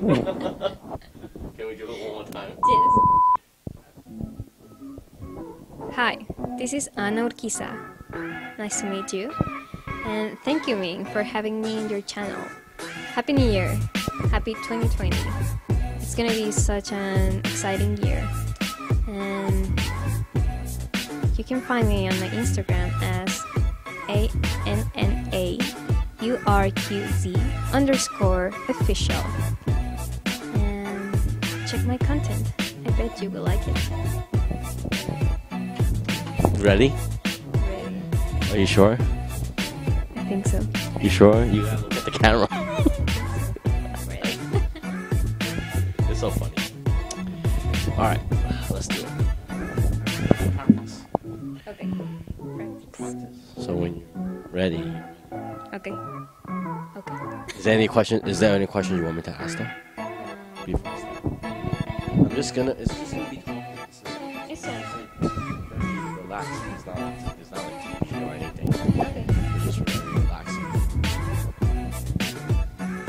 Can we do it one more time? Yes. Hi, this is Ana Urquiza. Nice to meet you. And thank you, Ming, for having me in your channel. Happy New Year. Happy 2020. It's gonna be such an exciting year. And you can find me on my Instagram as A N N A U R Q Z underscore official. Check my content. I bet you will like it. Ready? Ready? Are you sure? I think so. You sure? You gotta look at the camera. Ready? it's so funny. Alright, let's do it. Practice. Okay. Practice. So when you're ready, Okay. Okay. is there any question? Is there any question you want me to ask them? Just gonna. It's just gonna be talking. It's like- It's very relaxed. It's not. It's not like teaching or anything. Okay. It's just very relaxing.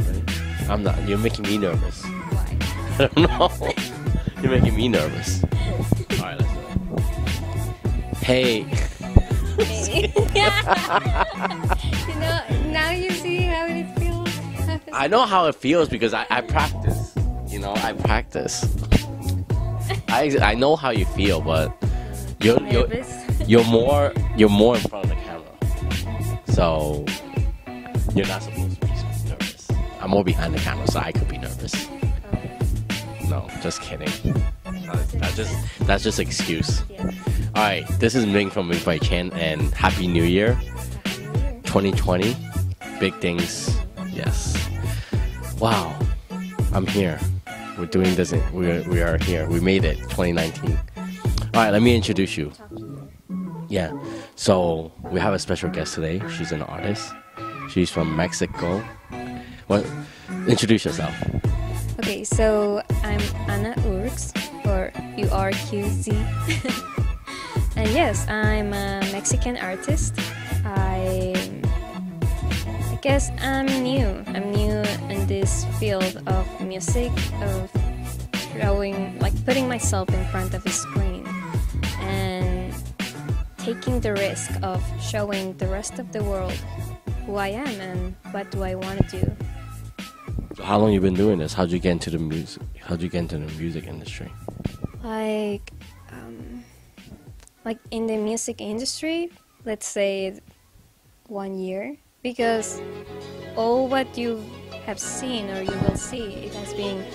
Ready? I'm not. You're making me nervous. Why? I don't know. You're making me nervous. All right, let's do it. Hey. you know, now you see how it feels. I know how it feels because I, I practice. You know, I practice. I I know how you feel, but you're you're you're more you're more in front of the camera, so you're not supposed to be so nervous. I'm more behind the camera, so I could be nervous. No, just kidding. That's just that's just excuse. Yeah. All right, this is Ming from Ming by Chen, and Happy New Year, 2020. Big things, yes. Wow, I'm here. We're doing this. We we are here. We made it. 2019. All right, let me introduce you. Yeah. So we have a special guest today. She's an artist. She's from Mexico. What? Introduce yourself. Okay, so I'm Ana Urx, or URQZ. and yes, I'm a Mexican artist. I, I guess I'm new. I'm new this field of music, of showing, like putting myself in front of a screen and taking the risk of showing the rest of the world who I am and what do I want to do. So how long you been doing this? How'd you get into the music? How'd you get into the music industry? like um, like in the music industry let's say one year because all what you have seen or you will see it has been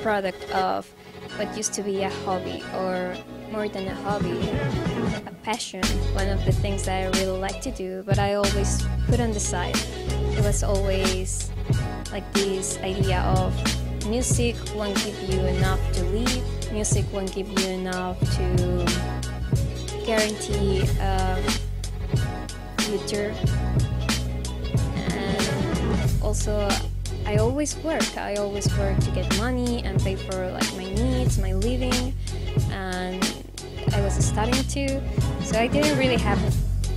product of what used to be a hobby or more than a hobby a passion one of the things that i really like to do but i always put on the side. It was always like this idea of music won't give you enough to live music won't give you enough to guarantee a future. And also i always work. I always work to get money and pay for like my needs my living and i was studying too. So i didn't really have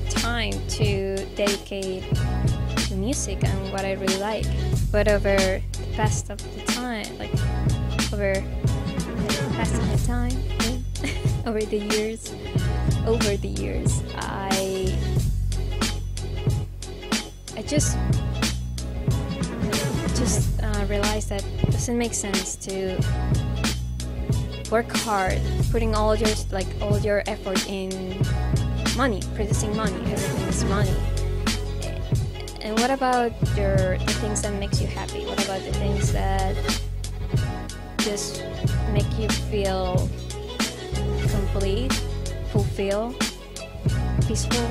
time to dedicate to music and what i really like. But over the past of the time like over the of the time over the years over the years i i just just uh, realized that it doesn't make sense to work hard putting all your like all your effort in money producing money everything is money. And what about your the things that makes you happy? What about the things that just make you feel complete fulfilled peaceful?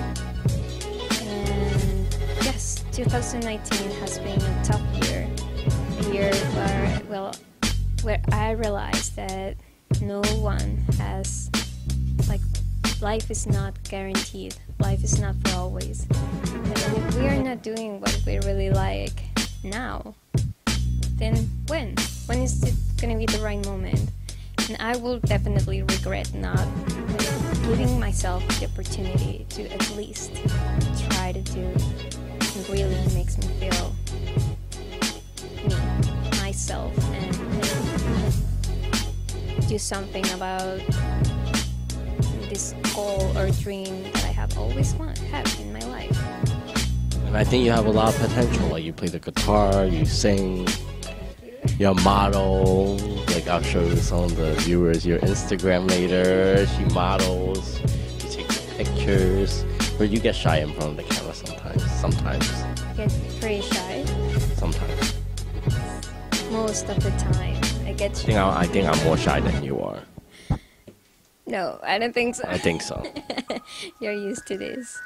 And yes 2019 has been a tough where well where i realized that no one has like life is not guaranteed. Life is not for always. And if we are not doing what we really like now then when? When is it gonna be the right moment? And i will definitely regret not giving myself the opportunity to at least try to do really makes me feel me myself and do something about this goal or dream that I have always want have in my life. And I think you have a lot of potential. Like you play the guitar, you sing, you're a model. Like I'll show some of the viewers your Instagram later. She models, she takes pictures. But you get shy in front of the camera sometimes. Sometimes. Get pretty Sometimes. Most of the time. I get I think I, I think I'm more shy than you are. no, I don't think so. I think so. You're used to this.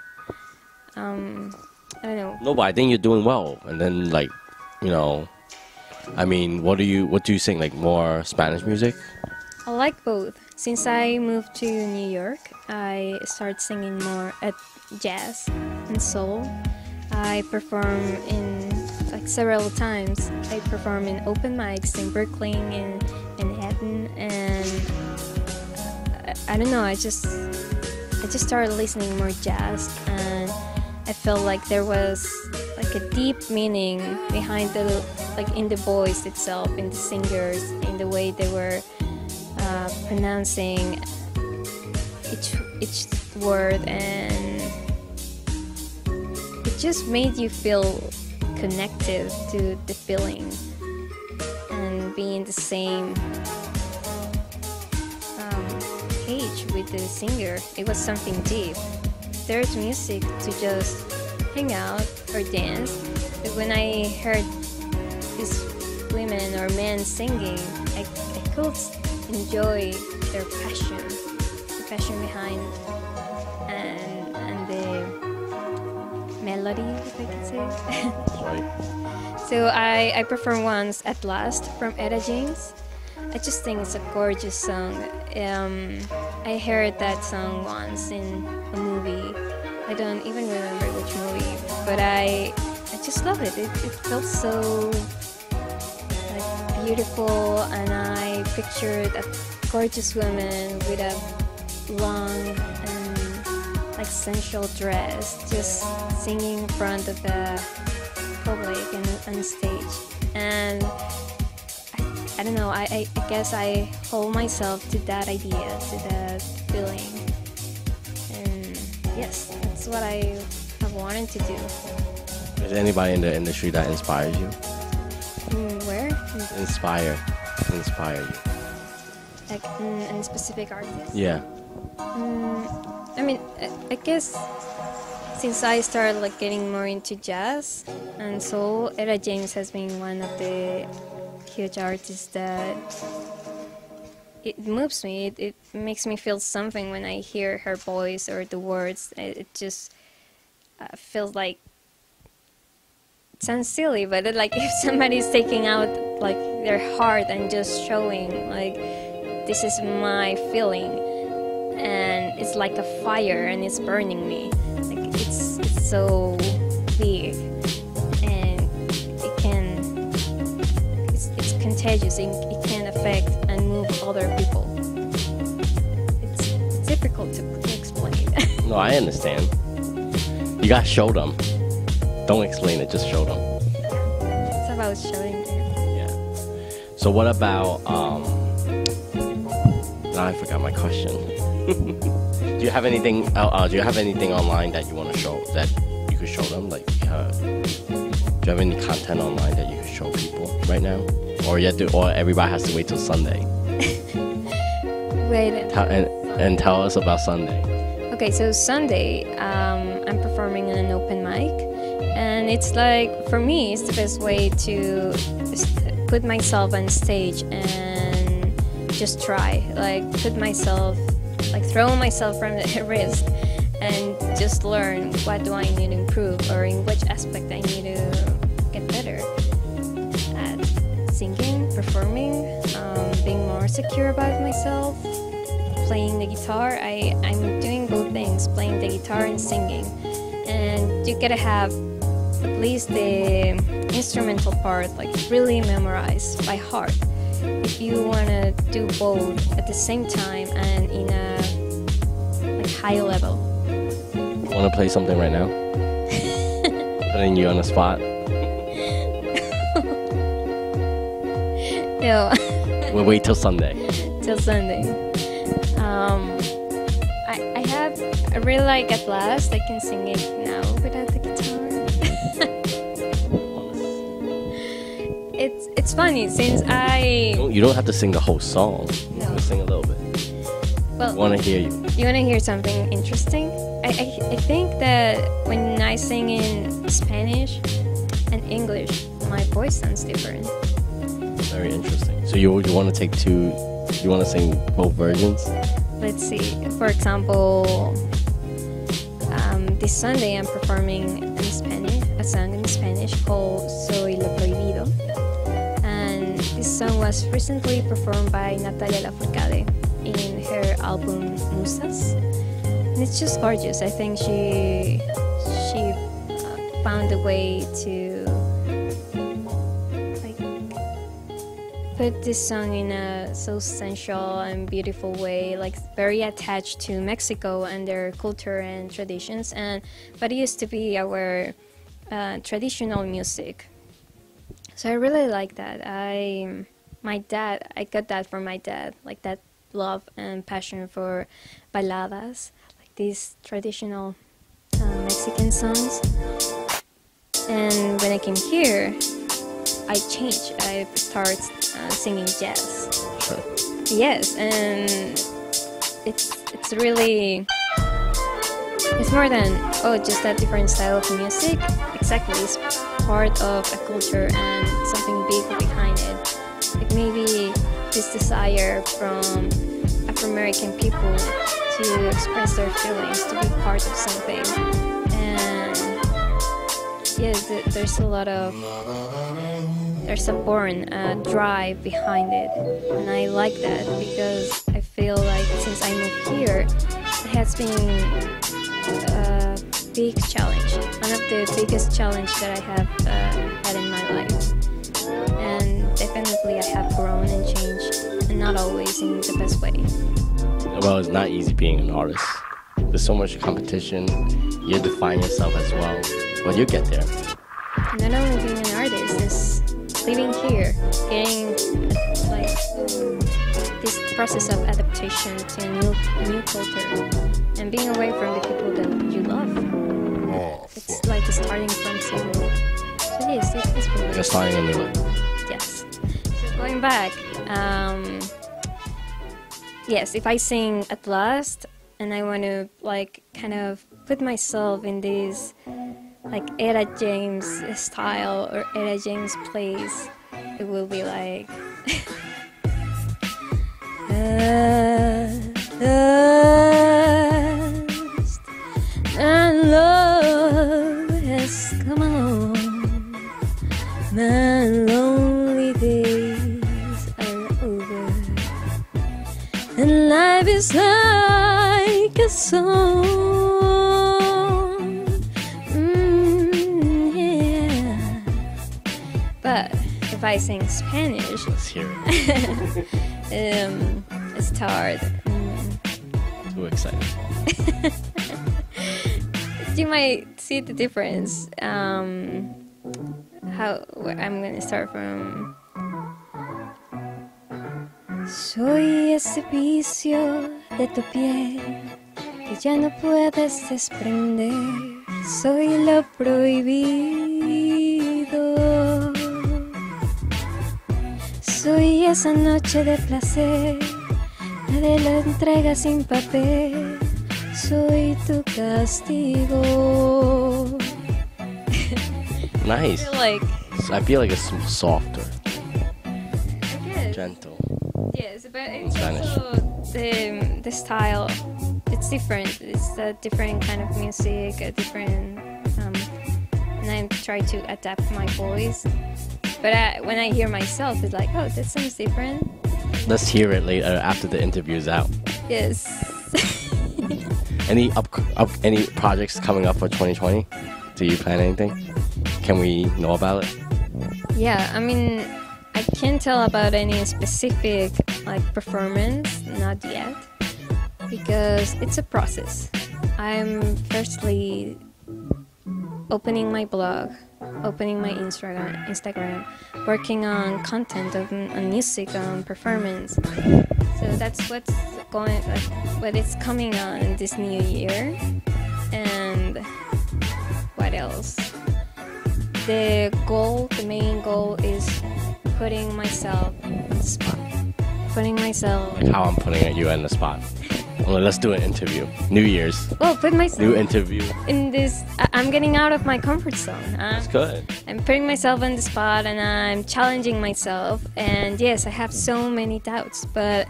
Um, I don't know. No, but I think you're doing well. And then like, you know, I mean, what do you what do you sing? Like more Spanish music? I like both. Since I moved to New York, I start singing more at jazz and soul. I perform in like several times. I perform in open mics in Brooklyn and Manhattan, and I, I don't know. I just I just started listening more jazz, and I felt like there was like a deep meaning behind the like in the voice itself, in the singers, in the way they were uh, pronouncing each each word, and it just made you feel connected to the feeling and be in the same um, page with the singer. It was something deep. There's music to just hang out or dance, but when I heard these women or men singing, I, I could enjoy their passion, the passion behind, melody, if I could say. So I I performed once at last from Etta James. I just think it's a gorgeous song. Um, I heard that song once in a movie. I don't even remember which movie, but I I just love it. It, it felt so like beautiful, and I pictured a gorgeous woman with a long sensual dress, just singing in front of the public and on stage. And I, I don't know. I, I, I guess I hold myself to that idea, to that feeling. And yes, that's what I have wanted to do. Is there anybody in the industry that inspires you? Mm, where? Mm, Inspire. Inspire you. Like mm, any specific artist? Yeah. I mean, I, I guess since I started like getting more into jazz and soul, Etta James has been one of the huge artists that it moves me. It, it makes me feel something when I hear her voice or the words. It, it just uh, feels like it sounds silly, but it, like if somebody's taking out like their heart and just showing like this is my feeling and it's like a fire and it's burning me. Like it's, it's so big and it can it's, it's contagious. It, it can affect and move other people. It's difficult to explain. No, I understand. You gotta show them. Don't explain it, just show them. it's about showing. Yeah. So what about um now I forgot my question. do you have anything uh, uh, do you have anything online that you want to show that you could show them like uh, do you have any content online that you could show people right now or to, or everybody has to wait till Sunday Wait. Tell- and, and tell us about Sunday Okay, so Sunday, um, I'm performing in an open mic, and it's like for me, it's the best way to st- put myself on stage and just try, like put myself, like throw myself from the risk, and just learn what do I need to improve or in which aspect I need to get better at singing, performing, um, being more secure about myself playing the guitar. I, I'm doing both things, playing the guitar and singing. And you gotta have at least the instrumental part like really memorized by heart. If you wanna do both at the same time and in a like high level. want to play something right now? Putting you on the spot. No, we'll wait till Sunday. Till Sunday. Um, I, I have I really like at last. I can sing it now without the it's funny since I You don't have to sing the whole song. No. Just sing a little bit. well Want to hear you. You want to hear something interesting? I, I, I think that when I sing in Spanish and English, my voice sounds different. Very interesting. So you you want to take two? You want to sing both versions? Let's see. For example, um, this Sunday I'm performing in Spanish, a song in Spanish called Soy lo prohibido. This song was recently performed by Natalia Lafourcade in her album Musas. And it's just gorgeous. I think she she uh, found a way to like put this song in a so sensual and beautiful way, like very attached to Mexico and their culture and traditions, and what used to be our uh, traditional music. So I really like that. I, my dad, I got that from my dad, like that love and passion for baladas, like these traditional uh, Mexican songs. And when I came here, I changed. I started uh, singing jazz. Sure. Yes, and it's it's really it's more than oh just that different style of music. Exactly, it's part of a culture and something big behind it. Like maybe this desire from Afro American people to express their feelings, to be part of something, and yes, th- there's a lot of there's a born uh, drive behind it and i like that because i feel like since i moved here it has been a big challenge one of the biggest challenge that i have uh, had in my life and definitely i have grown and changed and not always in the best way Well, it's not easy being an artist. There's so much competition. You define yourself as well. Well, you get there. not only being an artist is living here getting like this process of adaptation to a new a new culture and being away from the people that you love it's like starting from zero so yes it is really You're starting a new life. yes so going back um yes if i sing at last and i want to like kind of put myself in this like Etta James style or Etta James plays, it will be like. Last My lonely days are over, and life is like a song. Mm, yeah. But if I sing Spanish, Let's hear it. um, it's hard. Mm. Too excited. You might see the difference. Um, how I'm gonna start from. Soy ese vicio de tu piel que ya no puedes desprender. Soy lo prohibido. Soy esa noche de placer, la de la entrega sin papel. Soy tu castigo. Nice. like, I feel like it's softer, I gentle. Yes, but it's Spanish. also the, the style. It's different. It's a different kind of music, a different. Um, and I try to adapt my voice. But I, when I hear myself, it's like, oh, this sounds different. Let's hear it later after the interview is out. Yes. Any up, up any projects coming up for 2020? Do you plan anything? Can we know about it? yeah, I mean, I can't tell about any specific like performance, not yet, because it's a process. I'm firstly opening my blog, opening my Instagram, Instagram, working on content of on music, on performance. So that's what's going, what is coming on this new year. And what else? The goal, the main goal is putting myself on the spot. Putting myself. How I'm putting you in the spot. Well, let's do an interview. New Year's. Well, put myself New interview. in this. I'm getting out of my comfort zone. I'm, That's good. I'm putting myself on the spot and I'm challenging myself. And yes, I have so many doubts, but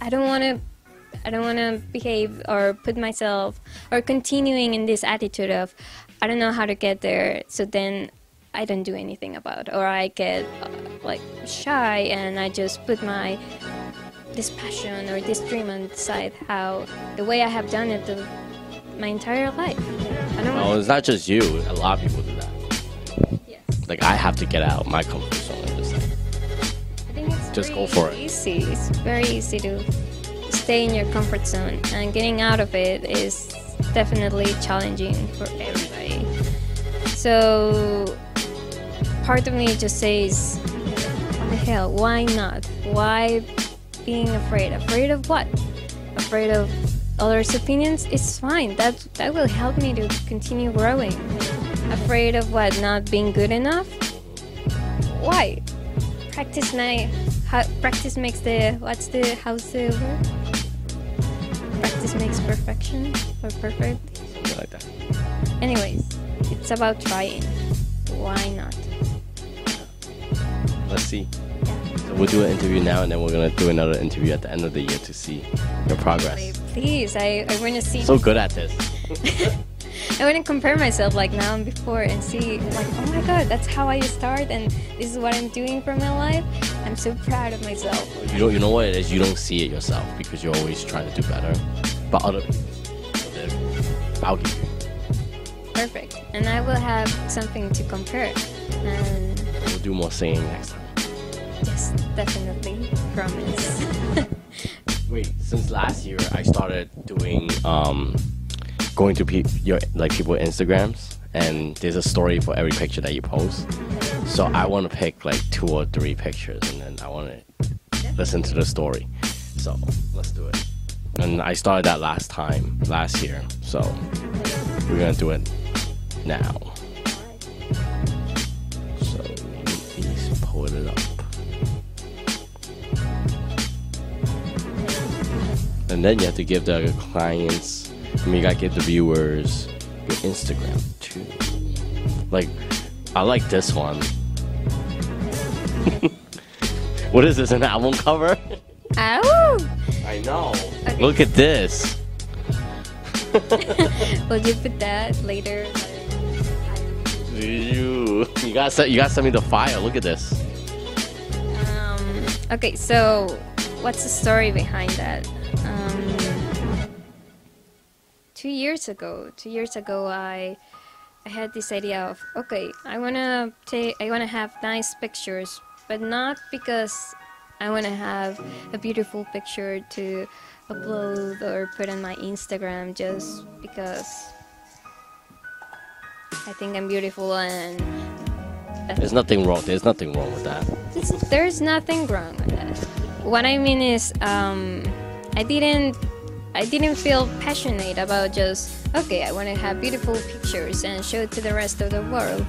I don't want to. I don't want to behave or put myself or continuing in this attitude of I don't know how to get there. So then I don't do anything about, it. or I get uh, like shy and I just put my this passion or this dream on the side. How the way I have done it the, my entire life. I don't want. it's not just you. A lot of people do that. Yes. Like I have to get out my comfort zone. Just like, I think it's Just go for it. Easy. It's very easy to stay in your comfort zone, and getting out of it is definitely challenging for everybody. So part of me just says, "What the hell? Why not? Why being afraid? Afraid of what? Afraid of others' opinions? It's fine. That that will help me to continue growing. Afraid of what? Not being good enough? Why? practice night how, practice makes the what's the how's the word practice makes perfection or perfect something like that. anyways it's about trying why not Let's see. So we'll do an interview now, and then we're gonna do another interview at the end of the year to see your progress. please i, I want to see So good at this. i want to compare myself like now and before and see like oh my god that's how i start and this is what i'm doing for my life i'm so proud of myself You don't. You know what it is. You don't see it yourself because you're always trying to do better. But other people, they're about you. And i will have something to compare and We'll do more singing next time. yes definitely promise Wait, since last year I started doing um, going to pe- your like people Instagrams, and there's a story for every picture that you post. So I want to pick like two or three pictures, and then I want to listen to the story. So let's do it. And I started that last time last year, so we're gonna do it now. So please pull it up. And then you have to give the clients, I mean, you gotta give the viewers your Instagram too. Like, I like this one. what is this, an album cover? Ow! I know. Okay. Look at this. we'll you put that later? You, you gotta you got something to file. Look at this. Um, okay, so what's the story behind that? Um, two years ago, two years ago, I I had this idea of okay, I wanna take, I wanna have nice pictures, but not because I wanna have a beautiful picture to upload or put on my Instagram, just because I think I'm beautiful and There's nothing wrong. There's nothing wrong with that. There's nothing wrong with that. What I mean is, um, I didn't, I didn't feel passionate about just okay. I want to have beautiful pictures and show it to the rest of the world.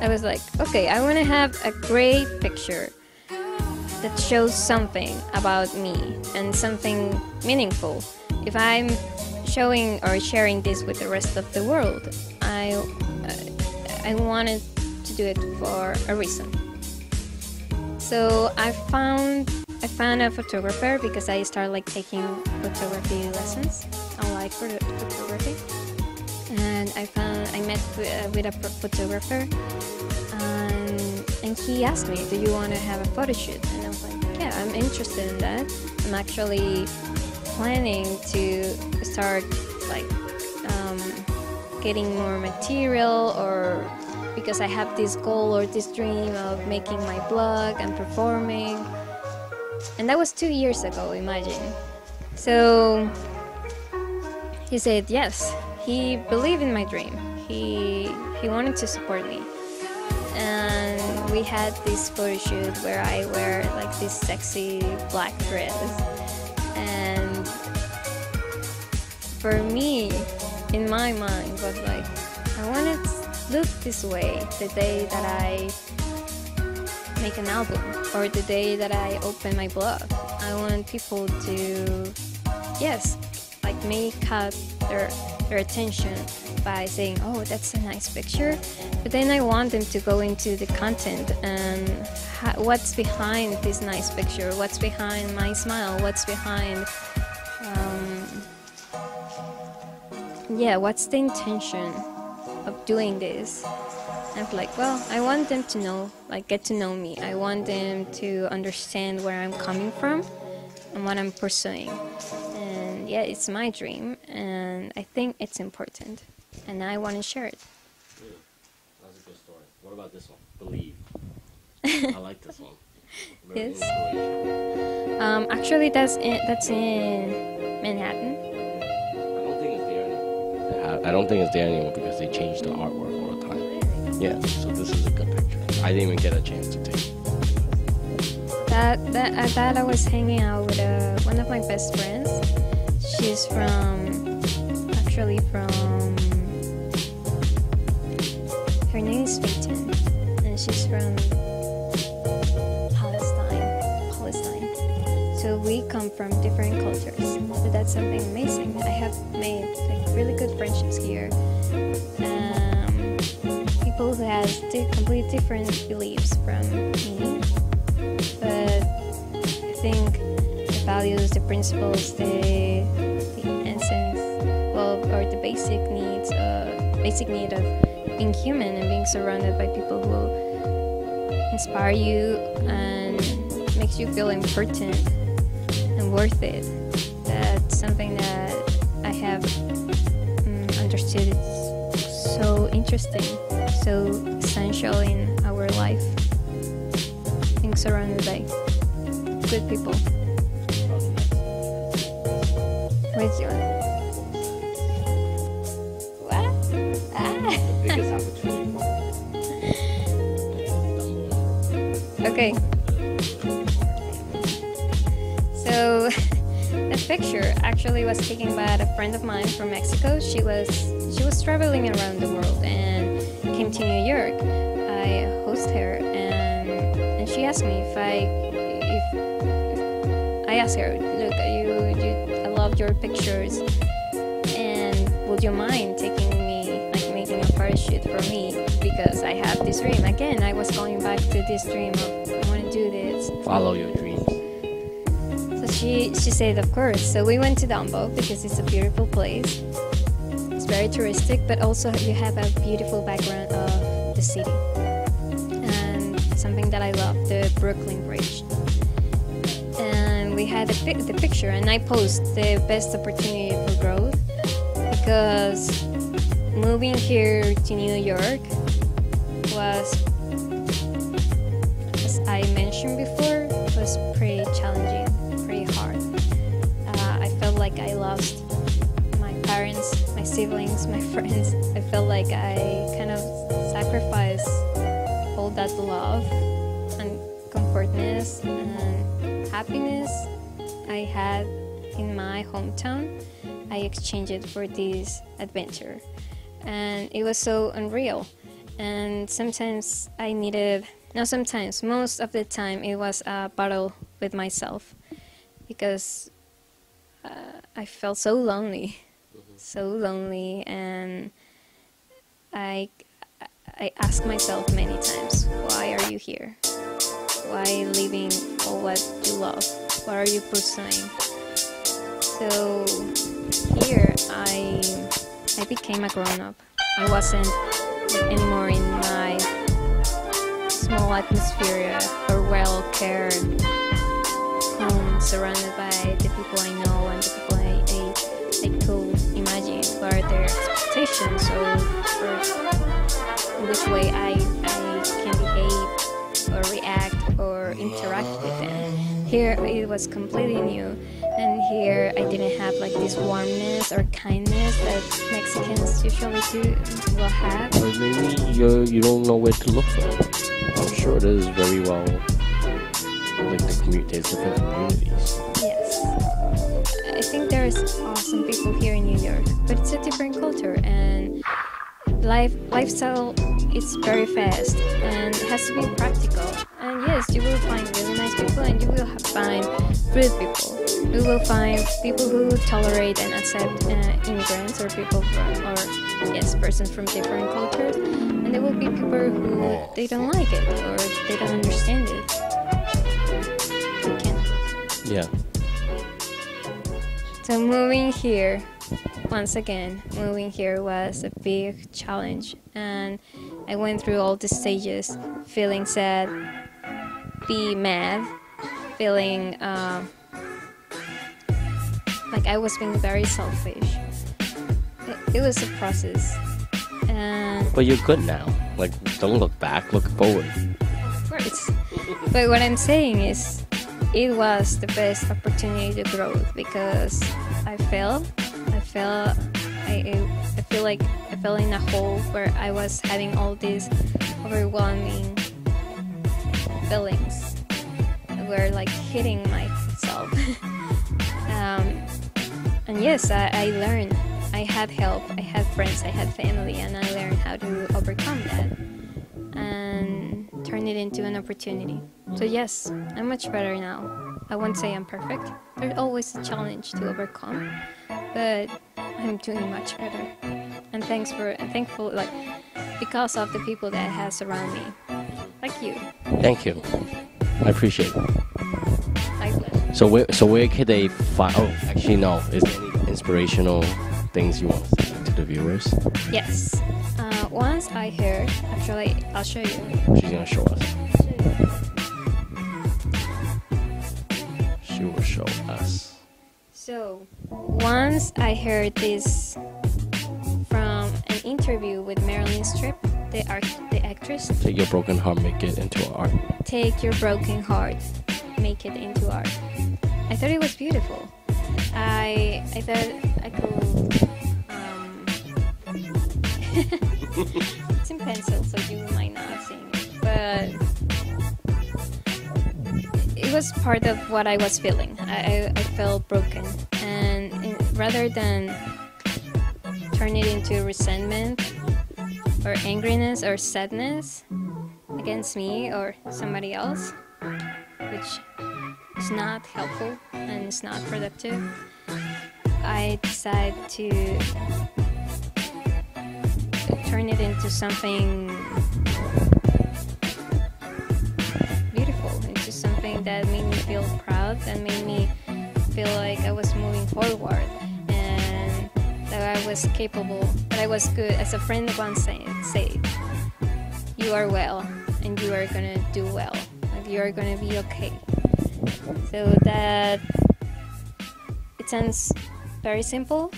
I was like, okay, I want to have a great picture that shows something about me and something meaningful. If I'm showing or sharing this with the rest of the world, I, I wanted to do it for a reason. So I found I found a photographer because I started like taking photography lessons. I like photo- photography, and I found I met with, uh, with a photographer, and and he asked me, "Do you want to have a photo shoot?" And I was like, "Yeah, I'm interested in that. I'm actually planning to start like um, getting more material or because I have this goal or this dream of making my blog and performing. And that was two years ago, imagine. So he said yes. He believed in my dream. He he wanted to support me. And we had this photo shoot where I wear like this sexy black dress for me, in my mind, was like, I want it to look this way the day that I make an album or the day that I open my blog. I want people to, yes, like make cut their their attention by saying, "Oh, that's a nice picture," but then I want them to go into the content and ha- what's behind this nice picture, what's behind my smile, what's behind, um, yeah, what's the intention of doing this. I'm like, well, I want them to know, like, get to know me. I want them to understand where I'm coming from and what I'm pursuing. And yeah, it's my dream, and I think it's important, and I want to share it. That's a good story. What about this one? Believe. I like this one. Very Yes. Um, actually, that's in, that's in Manhattan. I I don't think it's there anymore because they change the artwork all the time. Yeah, so this is a good picture. I didn't even get a chance to take. That that uh, that I was hanging out with uh, one of my best friends. She's from actually from her name is So we come from different cultures. So that's something amazing. I have made like really good friendships here. Um, people who have completely different beliefs from me but I think the values, the principles, the the essence, well, or the basic needs, uh, basic need of being human and being surrounded by people who inspire you and makes you feel important worth it. That's something that I have mm, understood. It's so interesting, so essential in our life being surrounded by good people. Where's your what? Ah. The biggest opportunity for Okay. So the picture actually was taken by a friend of mine from Mexico. She was she was traveling around the world and came to New York. I host her and and she asked me if I if, I asked her, look, you, you I love your pictures and would you mind taking me like making a shoot for me because I have this dream again I was going back to this dream of I want to do this Follow your dreams. She she said of course. So we went to Dumbo because it's a beautiful place. It's very touristic but also you have a beautiful background of the city and something that I love the Brooklyn Bridge. And we had pic- the picture and I post the best opportunity for growth because moving here to New York was siblings my friends I felt like I kind of sacrificed all that love and comfortness and happiness I had in my hometown, I exchanged it for this adventure. And it was so unreal. And sometimes I needed, no, sometimes, most of the time, it was a battle with myself because uh, I felt so lonely, so lonely, and I, I asked myself many times, why are you here? Why leaving all what you love? What are you pursuing? So here I I became a grown up. I wasn't anymore in my small atmosphere or well cared home surrounded by the people I know and the people I, I, I could imagine what are their expectations or, which way I, I can behave or react or interact with them. Here it was completely new, and here I didn't have like this warmness or kindness that Mexicans usually do will have. Or maybe you you don't know where to look for it. I'm sure it is very well like the community different communities. I think there's awesome people here in New York, but it's a different culture and life lifestyle is very fast and has to be practical. And yes, you will find really nice people and you will find rude people. You will find people who tolerate and accept uh, immigrants or people from or yes, persons from different cultures. And there will be people who they don't like it or they don't understand it. Yeah. So moving here, once again, moving here was a big challenge, and I went through all the stages: feeling sad, be mad, feeling uh, like I was being very selfish. It, it was a process, and But you're good now. Like, don't look back, look forward. of course. But what I'm saying is, it was the best opportunity to grow because I fell. I fell. I, I, feel like I fell in a hole where I was having all these overwhelming feelings. Were like hitting myself. um, and yes, I, I learned. I had help. I had friends. I had family, and I learned how to overcome that and turn it into an opportunity. So yes, I'm much better now. I won't say I'm perfect. There's always a challenge to overcome, but I'm doing much better. And thanks for and thankful like because of the people that have around me, like you. Thank you. I appreciate it. So where so where could they find? Oh, actually no. Is there any inspirational things you want to say to the viewers? Yes. Uh, once I hear, actually, I'll show you. She's gonna show us. So, once I heard this from an interview with Meryl Streep, the, art- the actress, Take your broken heart, make it into art. take your broken heart, make it into art. I thought it was beautiful. I I thought I could. Um, it's in pencil, so you might not see it, but it was part of what I was feeling. I, I, felt broken, and rather than turn it into resentment or angriness or sadness against me or somebody else, which is not helpful and it's not productive, I decided to turn it into something that made me feel proud, that made me feel like I was moving forward and that I was capable, that I was good. As a friend once said, said you are well and you are gonna do well, like you are gonna be okay. So that it sounds very simple,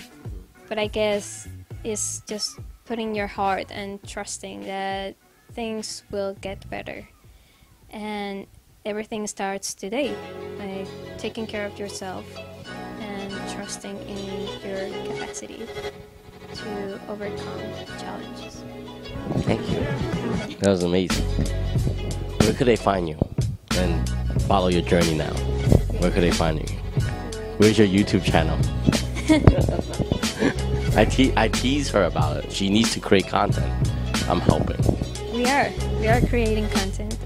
but I guess it's just putting your heart and trusting that things will get better. And everything starts today by taking care of yourself and trusting in your capacity to overcome challenges. Thank you. That was amazing. Where could they find you and follow your journey now? Where could they find you? Where's your YouTube channel? I, te- I tease her about it. She needs to create content. I'm helping. We are. We are creating content.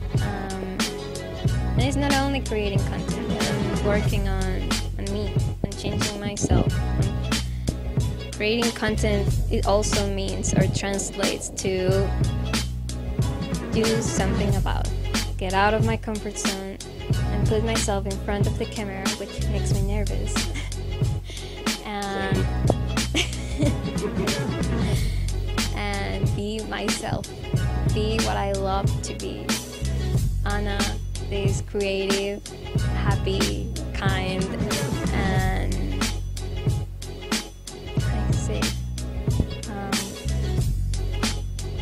And it's not only creating content, I'm working on, on me and changing myself. Creating content, it also means or translates to do something about. Get out of my comfort zone and put myself in front of the camera, which makes me nervous. and, and be myself be what I love to be. Anna is creative, happy, kind, and I say, um,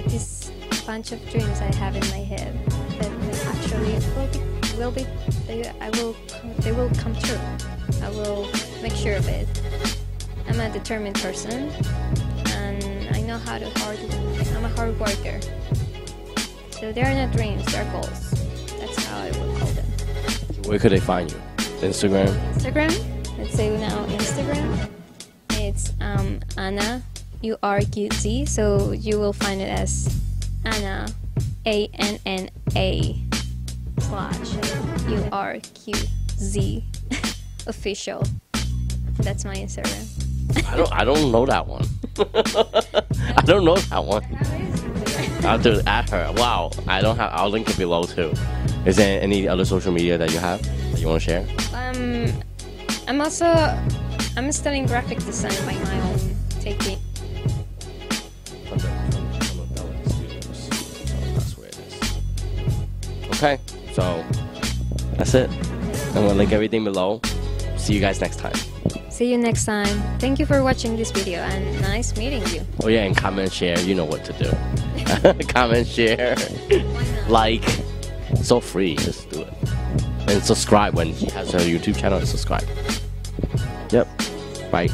this bunch of dreams I have in my head that actually will be, will be, they, I will, they will come true. I will make sure of it. I'm a determined person, and I know how to hard. I'm a hard worker. So they are not dreams, they're goals. Where could they find you? Instagram? Instagram let's say now Instagram. It's um, Anna U R Q Z. So you will find it as Anna A N N A slash U R Q Z official. That's my Instagram. I don't I don't know that one. I don't know that one. I'll do it at her. Wow. I don't have I'll link it below too. Is there any other social media that you have that you want to share? Um, I'm also I'm studying graphic design by my own taking. That's where it is. Okay, so that's it. I'm gonna link everything below. See you guys next time. See you next time. Thank you for watching this video and nice meeting you. Oh yeah, and comment, share. You know what to do. comment, share, like. So free. Just do it. And subscribe when he has a YouTube channel. Subscribe. Yep. Bye.